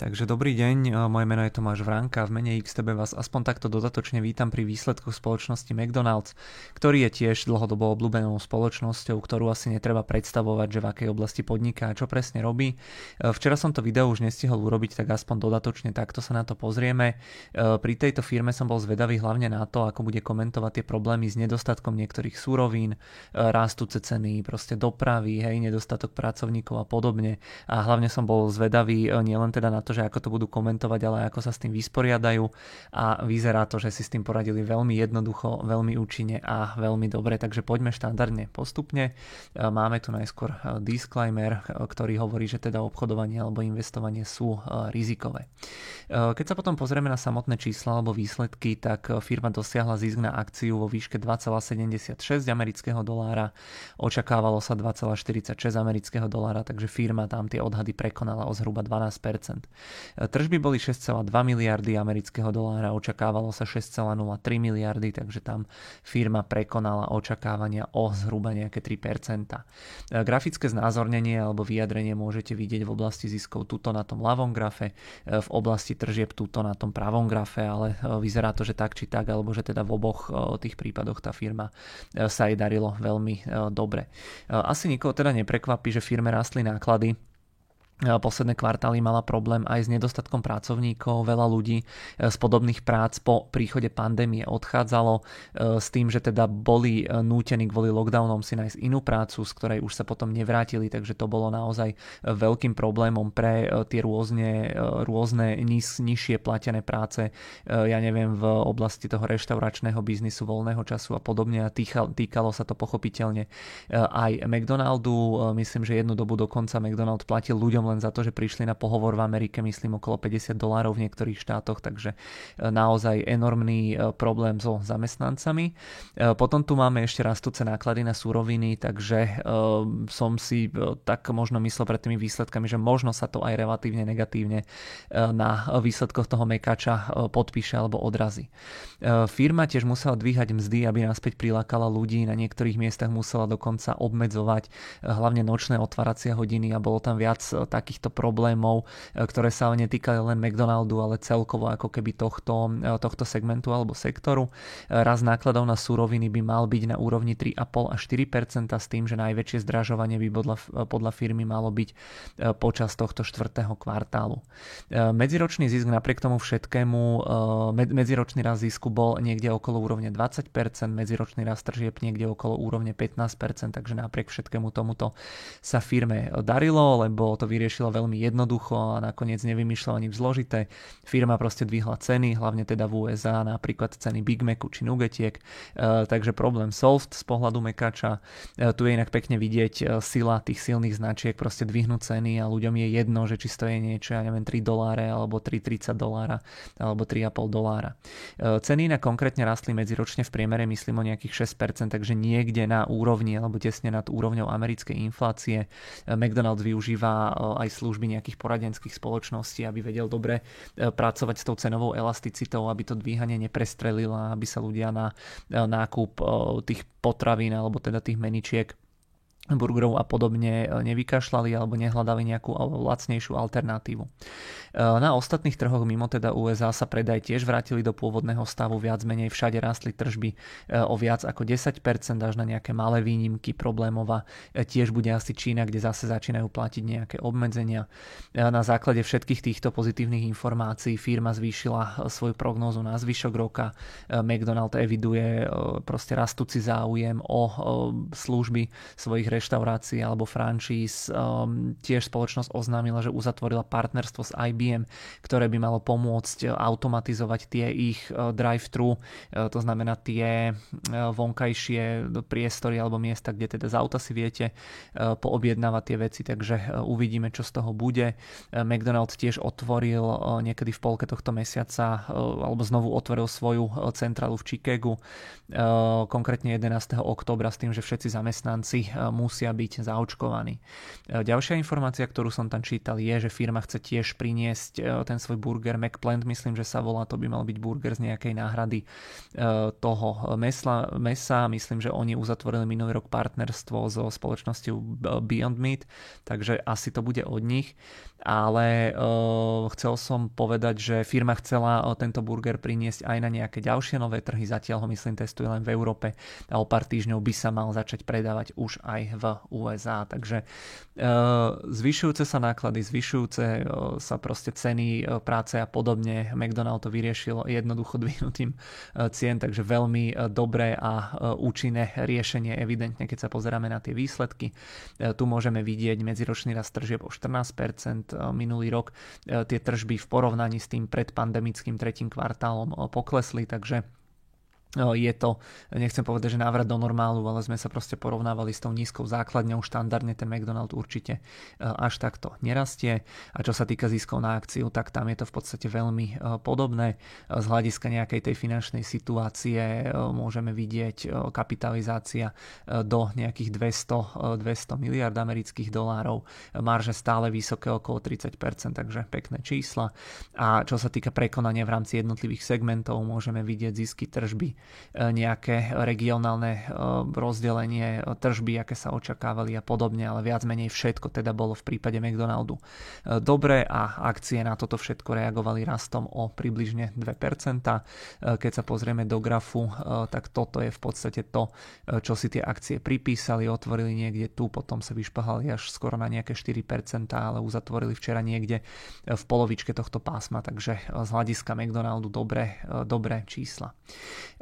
Takže dobrý deň, e, moje meno je Tomáš Vránka, v mene XTB vás aspoň takto dodatočne vítam pri výsledkoch spoločnosti McDonald's, ktorý je tiež dlhodobo obľúbenou spoločnosťou, ktorú asi netreba predstavovať, že v akej oblasti podniká a čo presne robí. E, včera som to video už nestihol urobiť, tak aspoň dodatočne takto sa na to pozrieme. E, pri tejto firme som bol zvedavý hlavne na to, ako bude komentovať tie problémy s nedostatkom niektorých súrovín, rastúce ceny, proste dopravy, hej, nedostatok pracovníkov a podobne. A hlavne som bol zvedavý nielen teda na to, to, že ako to budú komentovať, ale ako sa s tým vysporiadajú a vyzerá to, že si s tým poradili veľmi jednoducho, veľmi účinne a veľmi dobre, takže poďme štandardne postupne. E, máme tu najskôr e, disclaimer, e, ktorý hovorí, že teda obchodovanie alebo investovanie sú rizikové. Keď sa potom pozrieme na samotné čísla alebo výsledky, tak firma dosiahla zisk na akciu vo výške 2,76 amerického dolára, očakávalo sa 2,46 amerického dolára, takže firma tam tie odhady prekonala o zhruba 12%. Tržby boli 6,2 miliardy amerického dolára, očakávalo sa 6,03 miliardy, takže tam firma prekonala očakávania o zhruba nejaké 3%. Grafické znázornenie alebo vyjadrenie môžete vidieť v oblasti ziskov tuto na tom ľavom grafe, v oblasti tržieb tuto na tom pravom grafe, ale vyzerá to, že tak či tak, alebo že teda v oboch tých prípadoch tá firma sa jej darilo veľmi dobre. Asi nikoho teda neprekvapí, že firme rastli náklady, posledné kvartály mala problém aj s nedostatkom pracovníkov. Veľa ľudí e, z podobných prác po príchode pandémie odchádzalo e, s tým, že teda boli e, nútení kvôli lockdownom si nájsť inú prácu, z ktorej už sa potom nevrátili, takže to bolo naozaj veľkým problémom pre tie rôzne, rôzne niž, nižšie platené práce, ja neviem, v oblasti toho reštauračného biznisu, voľného času a podobne a týkalo, sa to pochopiteľne aj McDonaldu. Myslím, že jednu dobu dokonca McDonald platil ľuďom len za to, že prišli na pohovor v Amerike, myslím okolo 50 dolárov v niektorých štátoch, takže e, naozaj enormný e, problém so zamestnancami. E, potom tu máme ešte rastúce náklady na súroviny, takže som si tak možno myslel pred tými výsledkami, že možno sa to aj relatívne negatívne na výsledkoch toho mekača podpíše alebo odrazí. Firma tiež musela dvíhať mzdy, aby naspäť prilákala ľudí, na niektorých miestach musela dokonca obmedzovať hlavne nočné otváracie hodiny a bolo tam viac tak takýchto problémov, e, ktoré sa netýkali len McDonaldu, ale celkovo ako keby tohto, e, tohto segmentu alebo sektoru. E, raz nákladov na súroviny by mal byť na úrovni 3,5 až 4% s tým, že najväčšie zdražovanie by podľa, podľa firmy malo byť počas tohto štvrtého kvartálu. Medziročný zisk napriek tomu všetkému, medziročný rast zisku bol niekde okolo úrovne 20%, medziročný rast tržieb niekde okolo úrovne 15%, takže napriek všetkému tomuto sa firme darilo, lebo to vyriešilo riešila veľmi jednoducho a nakoniec nevymýšľala nič zložité. Firma proste dvihla ceny, hlavne teda v USA, napríklad ceny Big Macu či Nugetiek, e, takže problém solved z pohľadu mekača. E, tu je inak pekne vidieť e, sila tých silných značiek, proste dvihnúť ceny a ľuďom je jedno, že či stojí niečo, ja neviem, 3 doláre alebo 3,30 dolára alebo 3,5 dolára. Ceny inak konkrétne rastli medziročne v priemere, myslím o nejakých 6%, takže niekde na úrovni alebo tesne nad úrovňou americkej inflácie. McDonald's využíva aj služby nejakých poradenských spoločností, aby vedel dobre e, pracovať s tou cenovou elasticitou, aby to dvíhanie neprestrelilo, aby sa ľudia na e, nákup e, tých potravín alebo teda tých meničiek burgerov a podobne e, nevykašľali alebo nehľadali nejakú lacnejšiu alternatívu. E, na ostatných trhoch mimo teda USA sa predaj tiež vrátili do pôvodného stavu, viac menej všade rastli tržby e, o viac ako 10% až na nejaké malé výnimky problémová. Tiež bude asi Čína, kde zase začínajú platiť nejaké obmedzenia. Na základe všetkých týchto pozitívnych informácií firma zvýšila svoju prognózu na zvyšok roka. McDonald eviduje proste rastúci záujem o služby svojich reštaurácií alebo franšíz. Um, tiež spoločnosť oznámila, že uzatvorila partnerstvo s IBM, ktoré by malo pomôcť automatizovať tie ich uh, drive-thru, uh, to znamená tie uh, vonkajšie priestory alebo miesta, kde teda z auta si viete poobjednávať tie veci, takže uvidíme, čo z toho bude. McDonald's tiež otvoril niekedy v polke tohto mesiaca alebo znovu otvoril svoju centrálu v Chicagu, konkrétne 11. oktobra s tým, že všetci zamestnanci musí musia byť zaočkovaní. Ďalšia informácia, ktorú som tam čítal, je, že firma chce tiež priniesť ten svoj burger McPlant, myslím, že sa volá, to by mal byť burger z nejakej náhrady toho mesa, mesa. Myslím, že oni uzatvorili minulý rok partnerstvo so spoločnosťou Beyond Meat, takže asi to bude od nich ale chcel som povedať, že firma chcela tento burger priniesť aj na nejaké ďalšie nové trhy, zatiaľ ho myslím testuje len v Európe a o pár týždňov by sa mal začať predávať už aj USA. Takže uh, zvyšujúce sa náklady, zvyšujúce uh, sa proste ceny uh, práce a podobne, McDonald to vyriešil jednoducho dvihnutím uh, cien, takže veľmi dobré a účinné riešenie evidentne, keď sa pozeráme na tie výsledky. Tu môžeme vidieť medziročný rast tržieb o 14%, Eh, minulý rok tie tržby v porovnaní s tým predpandemickým tretím kvartálom poklesli, takže je to, nechcem povedať, že návrat do normálu, ale sme sa proste porovnávali s tou nízkou základňou, štandardne ten McDonald určite až takto nerastie a čo sa týka ziskov na akciu, tak tam je to v podstate veľmi podobné. Z hľadiska nejakej tej finančnej situácie môžeme vidieť kapitalizácia do nejakých 200, 200 miliard amerických dolárov, marže stále vysoké okolo 30%, takže pekné čísla. A čo sa týka prekonania v rámci jednotlivých segmentov, môžeme vidieť zisky tržby E, nejaké regionálne e, rozdelenie e, tržby, aké sa očakávali a podobne, ale viac menej všetko teda bolo v prípade McDonaldu dobre a akcie na toto všetko reagovali rastom o približne 2%. Keď sa pozrieme do grafu, tak toto je v podstate to, čo si tie akcie pripísali, otvorili niekde tu, potom sa vyšpahali až skoro na nejaké 4%, ale uzatvorili včera niekde v polovičke tohto pásma, takže z hľadiska McDonaldu dobré, dobré čísla.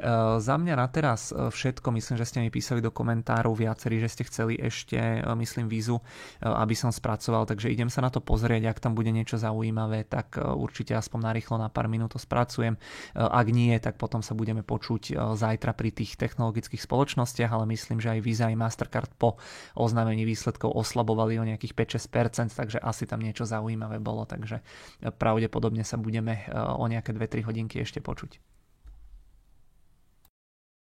Eh, za mňa na teraz eh, všetko, myslím, že ste mi písali do komentárov viacerí, že ste chceli ešte, eh, myslím, vízu, aby som spracoval, takže idem sa na to pozrieť, ak tam bude niečo zaujímavé, tak určite aspoň narýchlo na pár minút to spracujem. Ak nie, tak potom sa budeme počuť zajtra pri tých technologických spoločnostiach, ale myslím, že aj Visa aj Mastercard po oznámení výsledkov oslabovali o nejakých 5-6%, takže asi tam niečo zaujímavé bolo, takže pravdepodobne sa budeme o nejaké 2-3 hodinky ešte počuť.